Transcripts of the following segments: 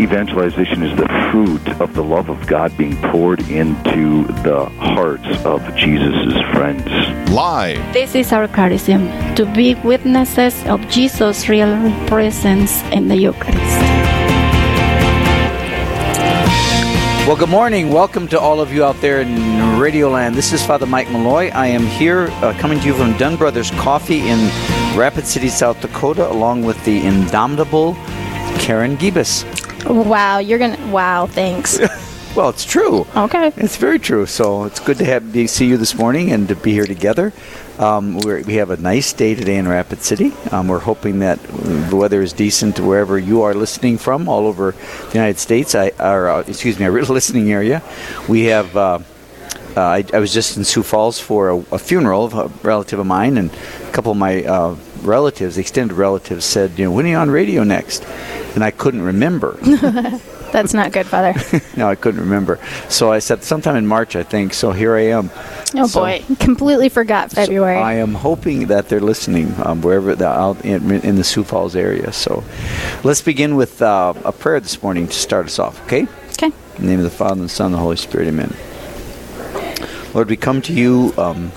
Evangelization is the fruit of the love of God being poured into the hearts of Jesus' friends. Live. This is our charism to be witnesses of Jesus' real presence in the Eucharist. Well, good morning. Welcome to all of you out there in Radioland. This is Father Mike Mulloy. I am here uh, coming to you from Dunn Brothers Coffee in Rapid City, South Dakota, along with the indomitable Karen Gibas. Wow, you're gonna. Wow, thanks. Well, it's true. Okay. It's very true. So it's good to have be, see you this morning and to be here together. Um, we're, we have a nice day today in Rapid City. Um, we're hoping that the weather is decent wherever you are listening from, all over the United States. I, or, uh, excuse me, our listening area. We have. Uh, uh, I, I was just in Sioux Falls for a, a funeral of a relative of mine, and a couple of my uh, relatives, extended relatives, said, "You know, when are you on radio next?" And I couldn't remember. That's not good, Father. no, I couldn't remember. So I said sometime in March, I think. So here I am. Oh So- boy, completely forgot February. I am hoping that they're listening um, wherever they're out in, in the Sioux Falls area. So let's begin with uh, a prayer this morning to start us off, okay? okay. In the name of the Father, and the Son, and the Holy Spirit, amen. Lord, we come to you um,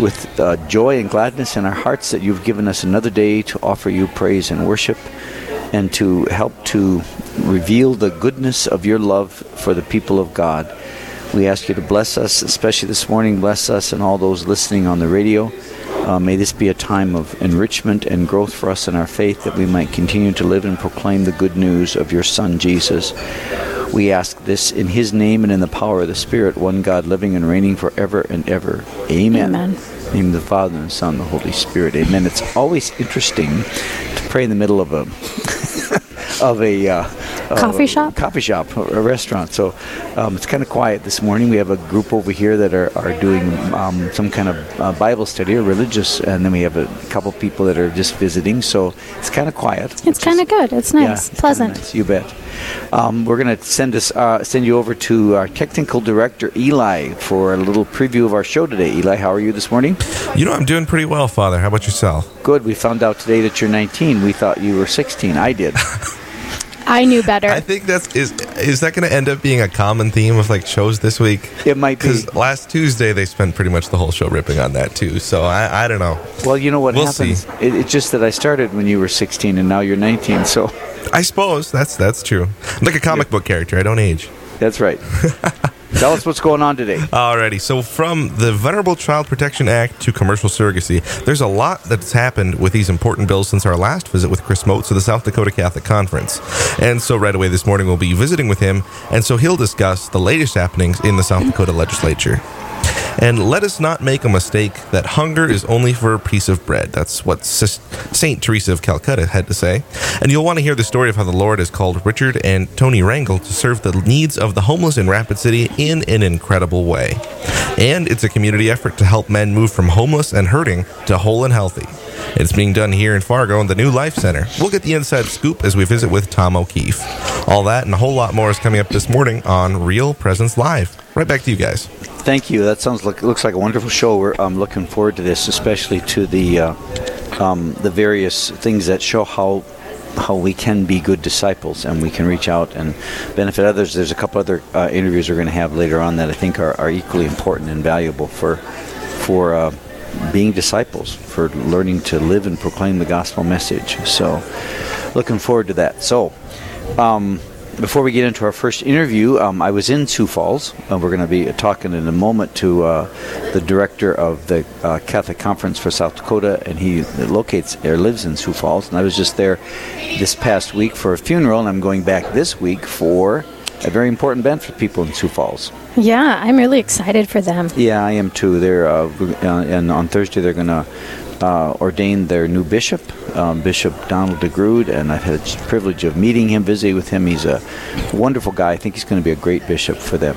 with uh, joy and gladness in our hearts that you've given us another day to offer you praise and worship and to help to reveal the goodness of your love for the people of God. We ask you to bless us, especially this morning. Bless us and all those listening on the radio. Uh, may this be a time of enrichment and growth for us in our faith that we might continue to live and proclaim the good news of your Son, Jesus. We ask this in his name and in the power of the Spirit, one God living and reigning forever and ever. Amen. Amen. In the name of the Father and the Son and the Holy Spirit. Amen. It's always interesting to pray in the middle of a of a uh, Coffee shop? coffee shop, a restaurant. So um, it's kind of quiet this morning. We have a group over here that are, are doing um, some kind of uh, Bible study or religious, and then we have a couple people that are just visiting. So it's kind of quiet. It's kind of good. It's yeah, nice, it's pleasant. nice, You bet. Um, we're going to send us uh, send you over to our technical director Eli for a little preview of our show today. Eli, how are you this morning? You know, I'm doing pretty well, Father. How about yourself? Good. We found out today that you're 19. We thought you were 16. I did. I knew better. I think that's is is that going to end up being a common theme of like shows this week? It might be. Because last Tuesday they spent pretty much the whole show ripping on that too. So I I don't know. Well, you know what We'll happens? see. It, it's just that I started when you were 16 and now you're 19. So I suppose that's that's true. I'm like a comic book character. I don't age. that's right. Tell us what's going on today. Alrighty, so from the Vulnerable Child Protection Act to commercial surrogacy, there's a lot that's happened with these important bills since our last visit with Chris Motz of the South Dakota Catholic Conference. And so right away this morning we'll be visiting with him, and so he'll discuss the latest happenings in the South Dakota legislature. And let us not make a mistake that hunger is only for a piece of bread. That's what Saint Teresa of Calcutta had to say. And you'll want to hear the story of how the Lord has called Richard and Tony Rangel to serve the needs of the homeless in Rapid City in an incredible way. And it's a community effort to help men move from homeless and hurting to whole and healthy. It's being done here in Fargo in the New Life Center. We'll get the inside scoop as we visit with Tom O'Keefe. All that and a whole lot more is coming up this morning on Real Presence Live. Right back to you guys. Thank you. That sounds like looks like a wonderful show. We're um, looking forward to this, especially to the uh, um, the various things that show how how we can be good disciples and we can reach out and benefit others. There's a couple other uh, interviews we're going to have later on that I think are, are equally important and valuable for for uh, being disciples, for learning to live and proclaim the gospel message. So, looking forward to that. So. Um, before we get into our first interview, um, I was in Sioux Falls. Uh, we're going to be talking in a moment to uh, the director of the uh, Catholic Conference for South Dakota, and he locates or lives in Sioux Falls. And I was just there this past week for a funeral, and I'm going back this week for a very important event for people in Sioux Falls. yeah, I'm really excited for them. Yeah, I am too. They're uh, uh, and on Thursday they're going to uh, ordained their new bishop, um, Bishop Donald DeGrood, and I've had the privilege of meeting him, visiting with him. He's a wonderful guy. I think he's going to be a great bishop for them.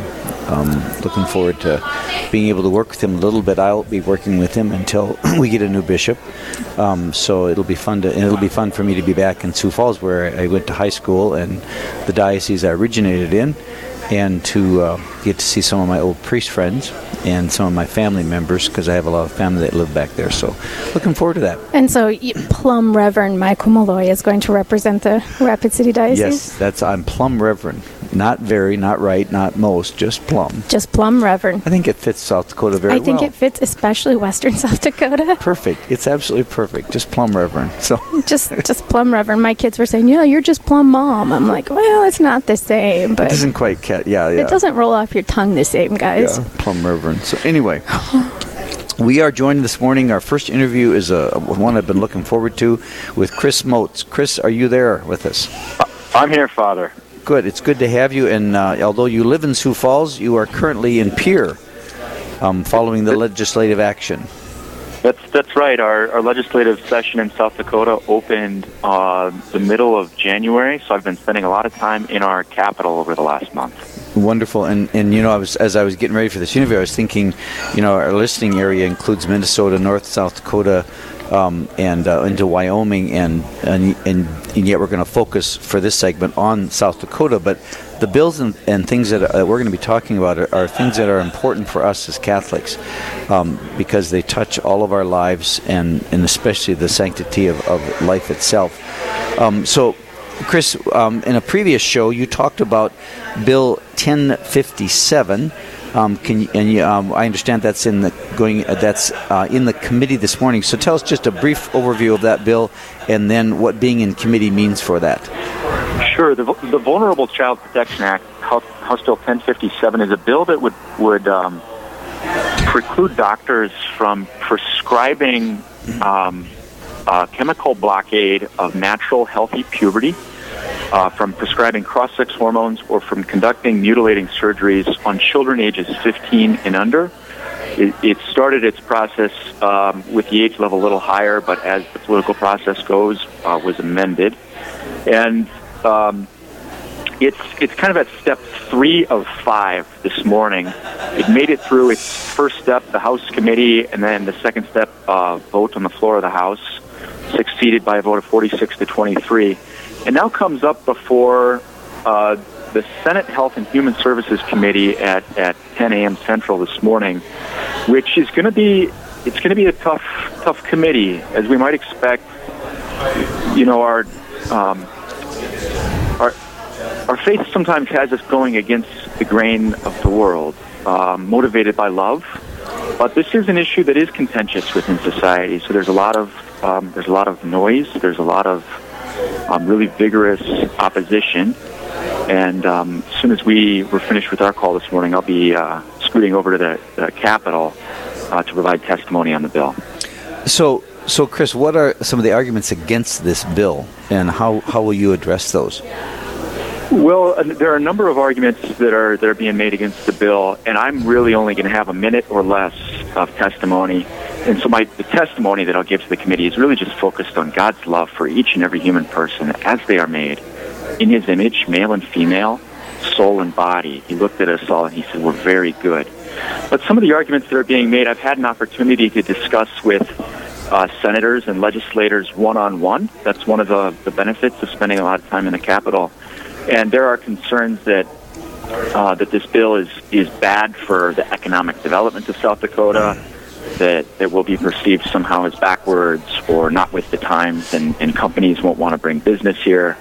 Um, looking forward to being able to work with him a little bit. I'll be working with him until we get a new bishop. Um, so it'll be fun to, and it'll be fun for me to be back in Sioux Falls, where I went to high school and the diocese I originated in, and to uh, get to see some of my old priest friends and some of my family members because I have a lot of family that live back there. So looking forward to that. And so, Plum Reverend Michael Mulloy is going to represent the Rapid City Diocese. Yes, that's I'm plum reverend. Not very, not right, not most, just plum. Just Plum Reverend. I think it fits South Dakota very well. I think well. it fits especially Western South Dakota. perfect. It's absolutely perfect. Just plum reverend. So Just, just Plum Reverend. My kids were saying, "Yeah, you're just Plum Mom." I'm like, "Well, it's not the same, it but doesn't quite cat. Yeah, yeah. it doesn't roll off your tongue the same, guys." Yeah, plum reverend. So anyway, we are joined this morning. Our first interview is a one I've been looking forward to with Chris Motz. Chris, are you there with us? I'm here, Father. Good. It's good to have you. And uh, although you live in Sioux Falls, you are currently in Pierre, um, following the legislative action. That's that's right. Our, our legislative session in South Dakota opened uh, the middle of January, so I've been spending a lot of time in our capital over the last month. Wonderful, and and you know, I was as I was getting ready for this interview, I was thinking, you know, our listening area includes Minnesota, North, South Dakota, um, and uh, into Wyoming, and and and, and yet we're going to focus for this segment on South Dakota, but. The bills and, and things that uh, we're going to be talking about are, are things that are important for us as Catholics um, because they touch all of our lives and, and especially the sanctity of, of life itself. Um, so, Chris, um, in a previous show, you talked about Bill 1057. Um, can and you, um, I understand that's in the going uh, that's uh, in the committee this morning. So tell us just a brief overview of that bill, and then what being in committee means for that. Sure. The, the Vulnerable Child Protection Act, House, Bill 1057, is a bill that would would um, preclude doctors from prescribing um, uh, chemical blockade of natural healthy puberty, uh, from prescribing cross-sex hormones, or from conducting mutilating surgeries on children ages 15 and under. It, it started its process um, with the age level a little higher, but as the political process goes, uh, was amended, and um, it's it's kind of at step three of five this morning. It made it through its first step, the House committee, and then the second step, uh, vote on the floor of the House, succeeded by a vote of 46 to 23, and now comes up before uh, the Senate Health and Human Services Committee at, at 10 a.m. Central this morning, which is going to be it's going to be a tough tough committee as we might expect. You know our um, our our faith sometimes has us going against the grain of the world, um, motivated by love. But this is an issue that is contentious within society. So there's a lot of um, there's a lot of noise. There's a lot of um, really vigorous opposition. And um, as soon as we were finished with our call this morning, I'll be uh, scooting over to the, the Capitol uh, to provide testimony on the bill. So, so Chris, what are some of the arguments against this bill, and how, how will you address those? Well, there are a number of arguments that are that are being made against the bill, and I'm really only going to have a minute or less of testimony. And so, my the testimony that I'll give to the committee is really just focused on God's love for each and every human person as they are made in His image, male and female, soul and body. He looked at us all and He said, "We're very good." But some of the arguments that are being made, I've had an opportunity to discuss with uh, senators and legislators one on one. That's one of the, the benefits of spending a lot of time in the Capitol. And there are concerns that uh, that this bill is is bad for the economic development of South Dakota, that that will be perceived somehow as backwards or not with the times, and, and companies won't want to bring business here.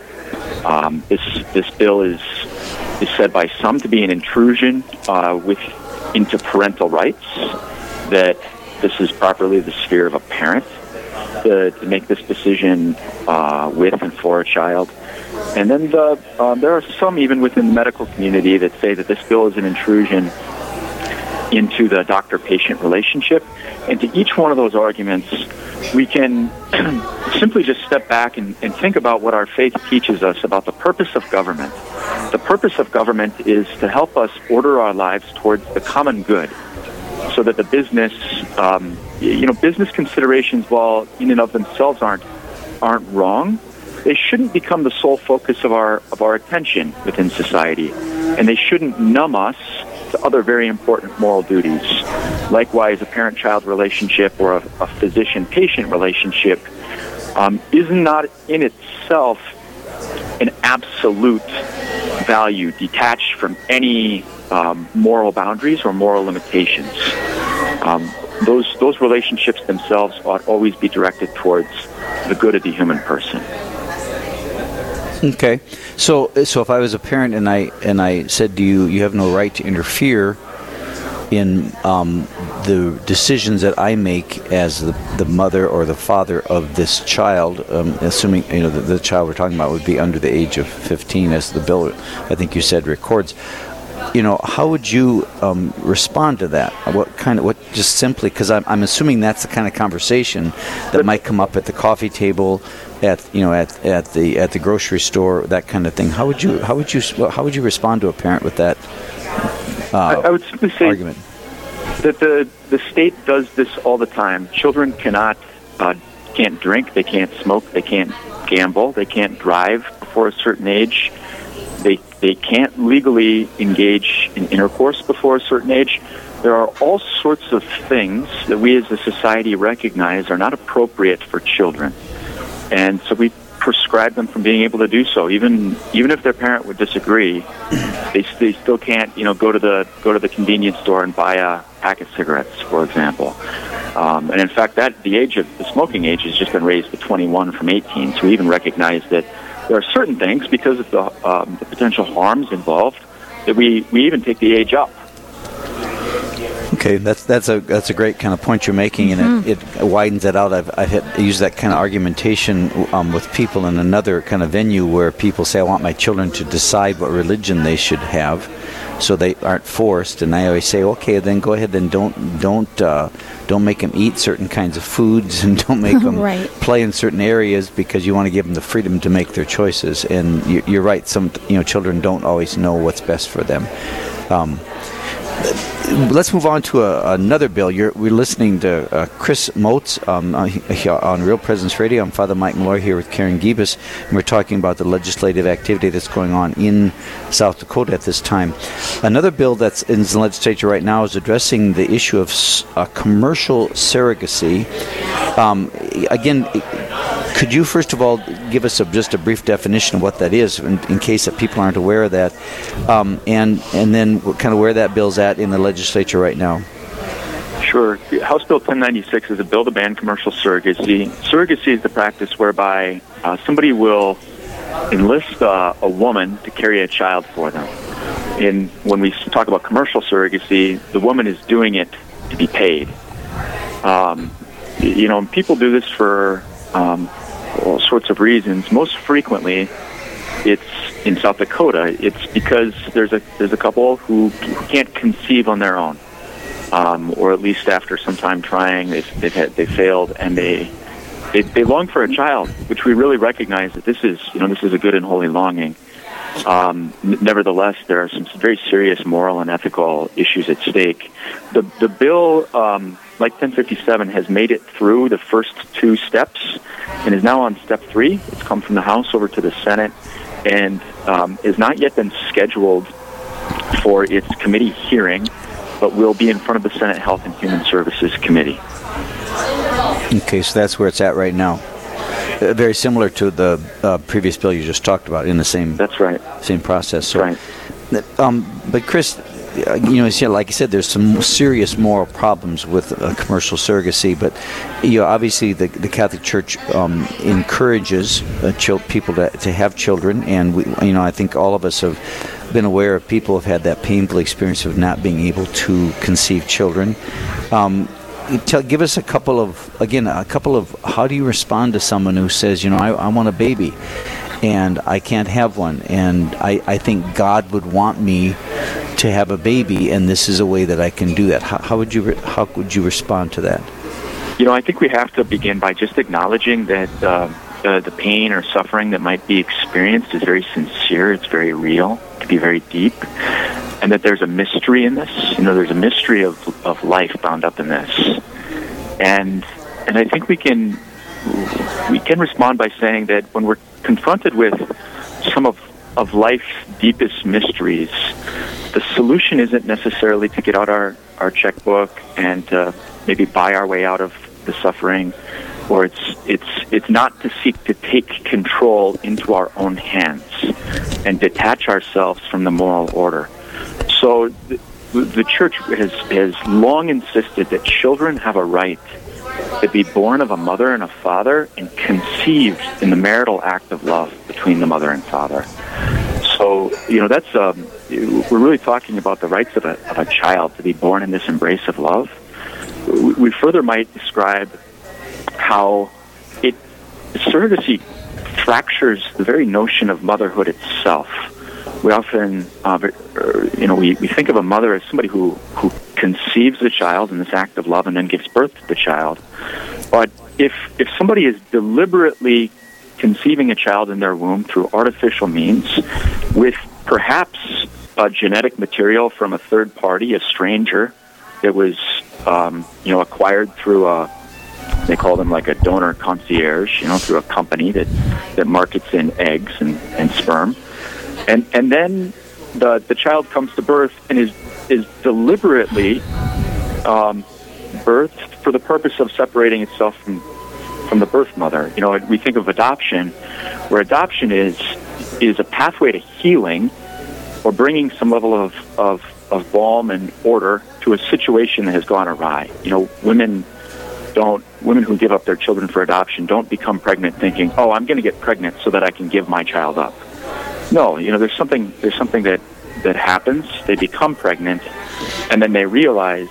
Um, this this bill is is said by some to be an intrusion uh, with into parental rights. That this is properly the sphere of a parent to, to make this decision uh, with and for a child. And then the, uh, there are some even within the medical community that say that this bill is an intrusion into the doctor-patient relationship. And to each one of those arguments, we can simply just step back and, and think about what our faith teaches us about the purpose of government. The purpose of government is to help us order our lives towards the common good so that the business um, you know, business considerations, while in and of themselves aren't aren't wrong, they shouldn't become the sole focus of our of our attention within society, and they shouldn't numb us to other very important moral duties. Likewise, a parent-child relationship or a, a physician-patient relationship um, is not in itself an absolute value detached from any um, moral boundaries or moral limitations. Um, those those relationships themselves ought always be directed towards the good of the human person. Okay, so so if I was a parent and I and I said to you, you have no right to interfere in um, the decisions that I make as the, the mother or the father of this child, um, assuming you know the, the child we're talking about would be under the age of 15, as the bill I think you said records you know, how would you um, respond to that? What kind of what? Just simply because I'm, I'm assuming that's the kind of conversation that might come up at the coffee table, at you know, at, at the at the grocery store, that kind of thing. How would you how would you how would you respond to a parent with that? Uh, I, I, would simply say argument. that the the state does this all the time. Children cannot uh, can't drink, they can't smoke, they can't gamble, they can't drive before a certain age. They they can't legally engage in intercourse before a certain age. There are all sorts of things that we as a society recognize are not appropriate for children. And so we prescribe them from being able to do so. Even even if their parent would disagree, they, they still can't you know go to the go to the convenience store and buy a pack of cigarettes, for example. Um, and in fact, that the age of the smoking age has just been raised to 21 from 18. So we even recognize that there are certain things because of the, um, the potential harms involved that we, we even take the age up. Okay, that's that's a that's a great kind of point you're making, and mm-hmm. it, it widens it out. I've I've had, used that kind of argumentation um, with people in another kind of venue where people say, "I want my children to decide what religion they should have." so they aren't forced. And I always say, okay, then go ahead and don't don't uh, don't make them eat certain kinds of foods and don't make them right. play in certain areas because you want to give them the freedom to make their choices. And you, are right. Some you know children don't always know what's best for them. Um, let's move on to a, another bill. You're, we're listening to uh, Chris Motz um, uh, on Real Presence Radio. I'm Father Mike Mulloy here with Karen Gibas, and we're talking about the legislative activity that's going on in South Dakota at this time. Another bill that's in the legislature right now is addressing the issue of uh, commercial surrogacy. Um, again, could you first of all give us a, just a brief definition of what that is, in, in case that people aren't aware of that, um, and and then kind of where that bill's at in the legislature right now? Sure. House Bill 1096 is a bill to ban commercial surrogacy. Surrogacy is the practice whereby uh, somebody will enlist uh, a woman to carry a child for them. And when we talk about commercial surrogacy, the woman is doing it to be paid. Um, you know, people do this for um, all sorts of reasons. Most frequently, it's in South Dakota. It's because there's a there's a couple who, can't conceive on their own, um, or at least after some time trying, they've they've had, they failed, and they, they they long for a child, which we really recognize that this is you know this is a good and holy longing. Um, nevertheless, there are some very serious moral and ethical issues at stake. The the bill, um, like 1057, has made it through the first two steps and is now on step three. It's come from the House over to the Senate and um, has not yet been scheduled for its committee hearing, but will be in front of the Senate Health and Human Services Committee. Okay, so that's where it's at right now. Uh, very similar to the uh, previous bill you just talked about in the same. That's right. Same process. So, right. Um, but Chris, uh, you know, like I said, there's some serious moral problems with uh, commercial surrogacy. But you know, obviously, the, the Catholic Church um, encourages uh, people to, to have children, and we, you know, I think all of us have been aware of people who've had that painful experience of not being able to conceive children. Um, tell, give us a couple of again a couple of how do you respond to someone who says, you know, I, I want a baby and I can't have one, and I, I think God would want me to have a baby, and this is a way that I can do that. How, how would you re- how would you respond to that? You know, I think we have to begin by just acknowledging that uh, the, the pain or suffering that might be experienced is very sincere. It's very real. It can be very deep, and that there's a mystery in this. You know, there's a mystery of of life bound up in this. and and I think we can we can respond by saying that when we're confronted with some of of life's deepest mysteries, the solution isn't necessarily to get out our our checkbook and uh, maybe buy our way out of the suffering, or it's it's it's not to seek to take control into our own hands and detach ourselves from the moral order. So the, the church has has long insisted that children have a right to be born of a mother and a father and conceived in the marital act of love between the mother and father. So, you know, that's, um, we're really talking about the rights of a, of a child to be born in this embrace of love. We, we further might describe how it, surrogacy fractures the very notion of motherhood itself. We often, uh, you know, we, we think of a mother as somebody who, who conceives the child in this act of love and then gives birth to the child. But if, if somebody is deliberately conceiving a child in their womb through artificial means with perhaps a genetic material from a third party, a stranger, that was, um, you know, acquired through a, they call them like a donor concierge, you know, through a company that, that markets in eggs and, and sperm. And, and then the, the child comes to birth and is, is deliberately um, birthed for the purpose of separating itself from from the birth mother. You know, we think of adoption, where adoption is is a pathway to healing or bringing some level of, of, of balm and order to a situation that has gone awry. You know, women don't women who give up their children for adoption don't become pregnant thinking, "Oh, I'm going to get pregnant so that I can give my child up." No, you know, there's something there's something that that happens. They become pregnant, and then they realize,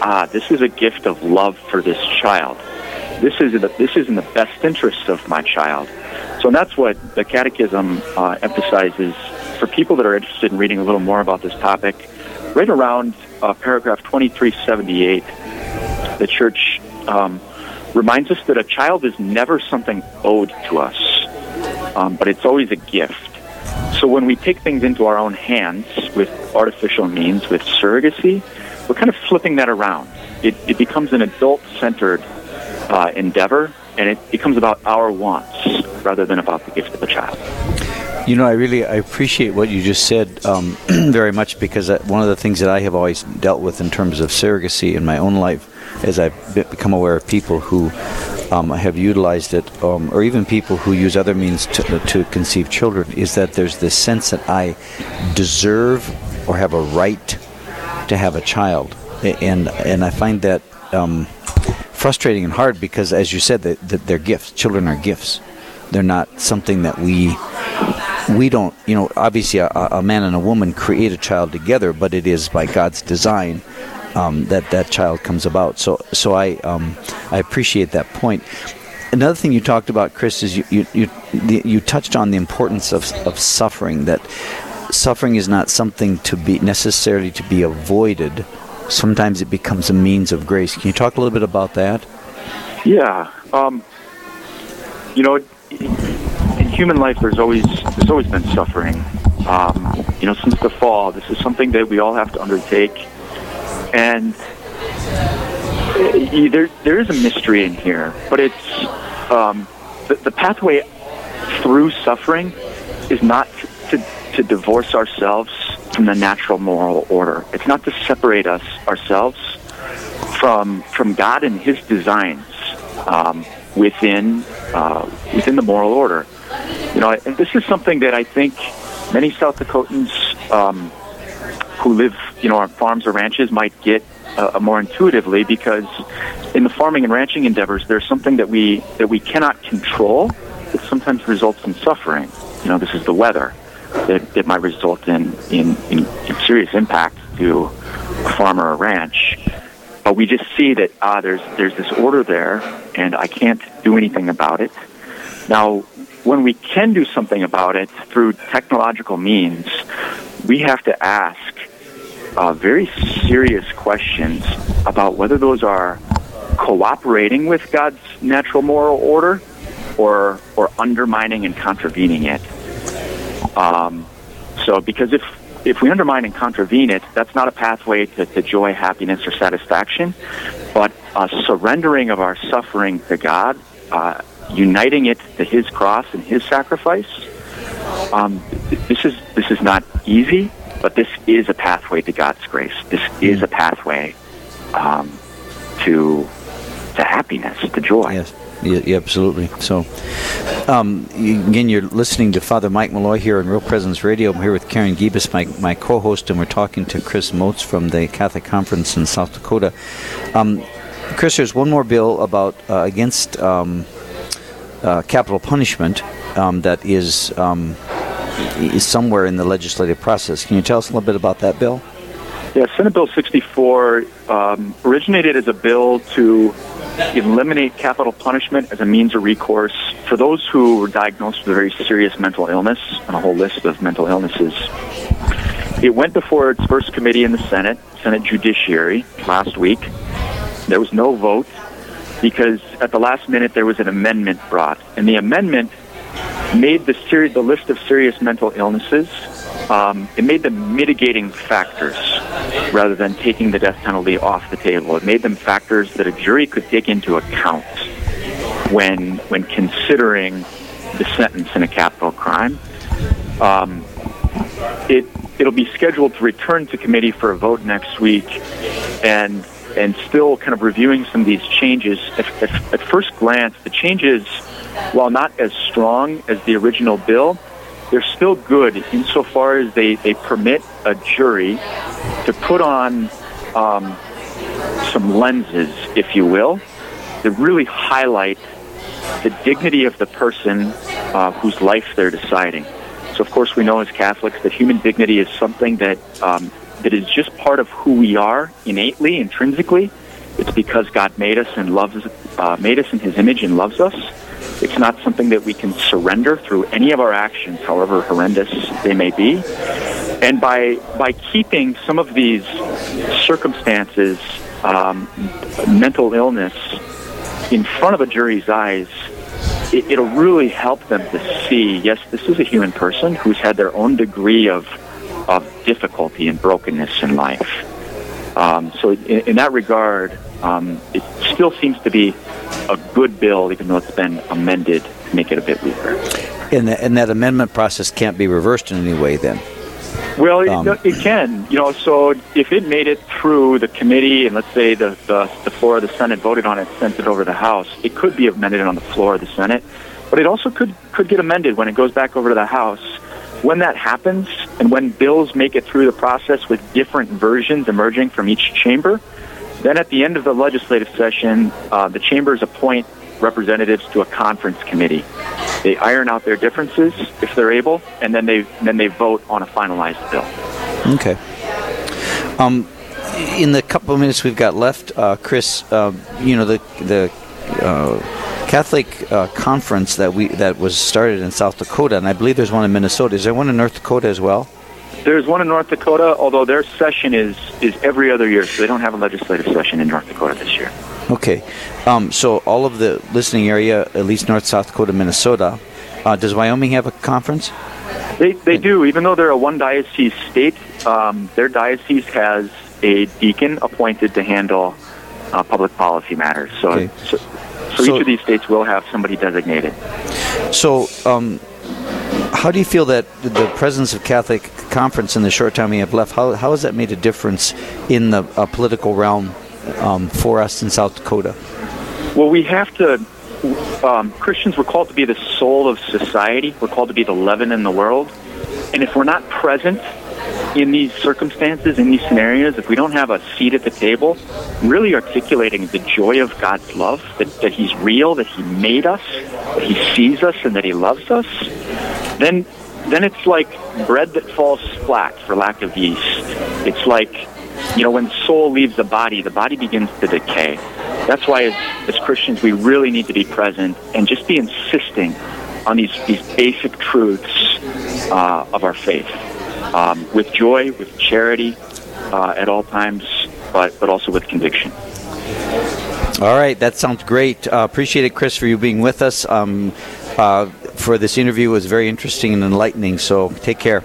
ah, this is a gift of love for this child. This is in the, this is in the best interest of my child. So that's what the Catechism uh, emphasizes for people that are interested in reading a little more about this topic. Right around uh, paragraph 2378, the Church um, reminds us that a child is never something owed to us, um, but it's always a gift. So when we take things into our own hands with artificial means, with surrogacy, we're kind of flipping that around. It, it becomes an adult centered uh, endeavor, and it becomes about our wants rather than about the gift of the child. You know, I really I appreciate what you just said um, very much because one of the things that I have always dealt with in terms of surrogacy in my own life, as I've become aware of people who um, have utilized it, um, or even people who use other means to, to conceive children, is that there's this sense that I deserve or have a right to have a child, and and I find that um, frustrating and hard because, as you said, that, that they're gifts. Children are gifts. They're not something that we we don't. You know, obviously, a, a man and a woman create a child together, but it is by God's design um, that that child comes about. So, so I um, I appreciate that point. Another thing you talked about, Chris, is you you you, the, you touched on the importance of of suffering. That suffering is not something to be necessarily to be avoided, sometimes it becomes a means of grace. Can you talk a little bit about that? Yeah. Um, you know, in human life, there's always there's always been suffering. Um, you know, since the fall, this is something that we all have to undertake, and uh, there there is a mystery in here, but it's um, the, the pathway through suffering is not to, to divorce ourselves from the natural moral order. It's not to separate us ourselves from from God and His designs um, within uh, within the moral order. You know, and this is something that I think many South Dakotans um, who live, you know, on farms or ranches might get uh, more intuitively because in the farming and ranching endeavors, there's something that we that we cannot control that sometimes results in suffering. You know, this is the weather that, that might result in, in, in, in serious impact to a farm or a ranch. But we just see that ah, there's there's this order there, and I can't do anything about it. Now, when we can do something about it through technological means, we have to ask uh, very serious questions about whether those are cooperating with God's natural moral order or or undermining and contravening it. Um, so, because if if we undermine and contravene it, that's not a pathway to, to joy, happiness, or satisfaction. but a surrendering of our suffering to God, uh, uniting it to His cross and His sacrifice. Um, this is this is not easy, but this is a pathway to God's grace. This is a pathway um, to to happiness, to joy. Yes. Yeah, absolutely. So, um, again, you're listening to Father Mike Mulloy here on Real Presence Radio. I'm here with Karen Gibas, my, my co-host, and we're talking to Chris Motz from the Catholic Conference in South Dakota. Um, Chris, there's one more bill about uh, against um, uh, capital punishment um, that is um, is somewhere in the legislative process. Can you tell us a little bit about that bill? Yeah, Senate Bill 64 um, originated as a bill to eliminate capital punishment as a means of recourse for those who were diagnosed with a very serious mental illness and a whole list of mental illnesses. It went before its first committee in the Senate, Senate Judiciary, last week. There was no vote because at the last minute there was an amendment brought, and the amendment made the seri- the list of serious mental illnesses. Um, it made them mitigating factors rather than taking the death penalty off the table. It made them factors that a jury could take into account when when considering the sentence in a capital crime. Um, it it'll be scheduled to return to committee for a vote next week, and and still kind of reviewing some of these changes. At, at, at first glance, the changes, while not as strong as the original bill, they're still good insofar as they, they permit a jury to put on um, some lenses, if you will, that really highlight the dignity of the person uh, whose life they're deciding. So, of course, we know as Catholics that human dignity is something that um, that is just part of who we are innately, intrinsically. It's because God made us and loves uh, made us in His image and loves us. It's not something that we can surrender through any of our actions, however horrendous they may be. And by by keeping some of these circumstances, um, mental illness, in front of a jury's eyes, it, it'll really help them to see, yes, this is a human person who's had their own degree of, of difficulty and brokenness in life. Um, so in, in that regard, um, it still seems to be a good bill, even though it's been amended to make it a bit weaker. And, the, and that amendment process can't be reversed in any way then? Well, it, Um, it can. You know, so if it made it through the committee, and let's say the, the the floor of the Senate voted on it, sent it over to the House, it could be amended on the floor of the Senate. But it also could could get amended when it goes back over to the House. When that happens, and when bills make it through the process with different versions emerging from each chamber, then at the end of the legislative session, uh, the chambers appoint representatives to a conference committee. They iron out their differences if they're able, and then they then they vote on a finalized bill. Okay. Um, in the couple of minutes we've got left, uh, Chris, uh, you know the the uh, Catholic uh, conference that we that was started in South Dakota, and I believe there's one in Minnesota. Is there one in North Dakota as well? There's one in North Dakota, although their session is is every other year, so they don't have a legislative session in North Dakota this year. Okay. Um, so all of the listening area, at least North, South Dakota, Minnesota. Uh, does Wyoming have a conference? They they do, even though they're a one diocese state. Um, their diocese has a deacon appointed to handle uh, public policy matters. So, Okay. so, so So- each of these states will have somebody designated. So, um, how do you feel that the presence of Catholic conference in the short time we have left, how, how has that made a difference in the uh, political realm um, for us in South Dakota? Well, we have to. Um, Christians were called to be the soul of society. We're called to be the leaven in the world. And if we're not present in these circumstances, in these scenarios, if we don't have a seat at the table, really articulating the joy of God's love, that, that He's real, that He made us, that He sees us, and that He loves us, then then it's like bread that falls flat for lack of yeast. It's like, you know, when soul leaves the body, the body begins to decay. That's why, as, as Christians, we really need to be present and just be insisting on these, these basic truths uh, of our faith um, with joy, with charity uh, at all times, but, but also with conviction. All right, that sounds great. Uh, appreciate it, Chris, for you being with us. Um, uh, for this interview it was very interesting and enlightening. So take care.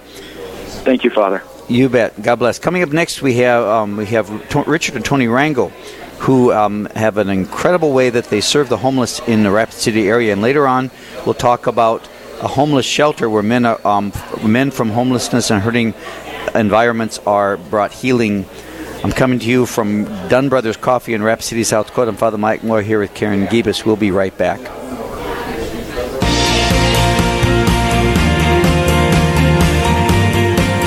Thank you, Father. You bet. God bless. Coming up next, we have um, we have to- Richard and Tony Rango who um, have an incredible way that they serve the homeless in the Rapid City area. And later on, we'll talk about a homeless shelter where men, are, um, men from homelessness and hurting environments are brought healing. I'm coming to you from Dunn Brothers Coffee in Rapid City, South Dakota. I'm Father Mike Moore here with Karen Gibas. We'll be right back.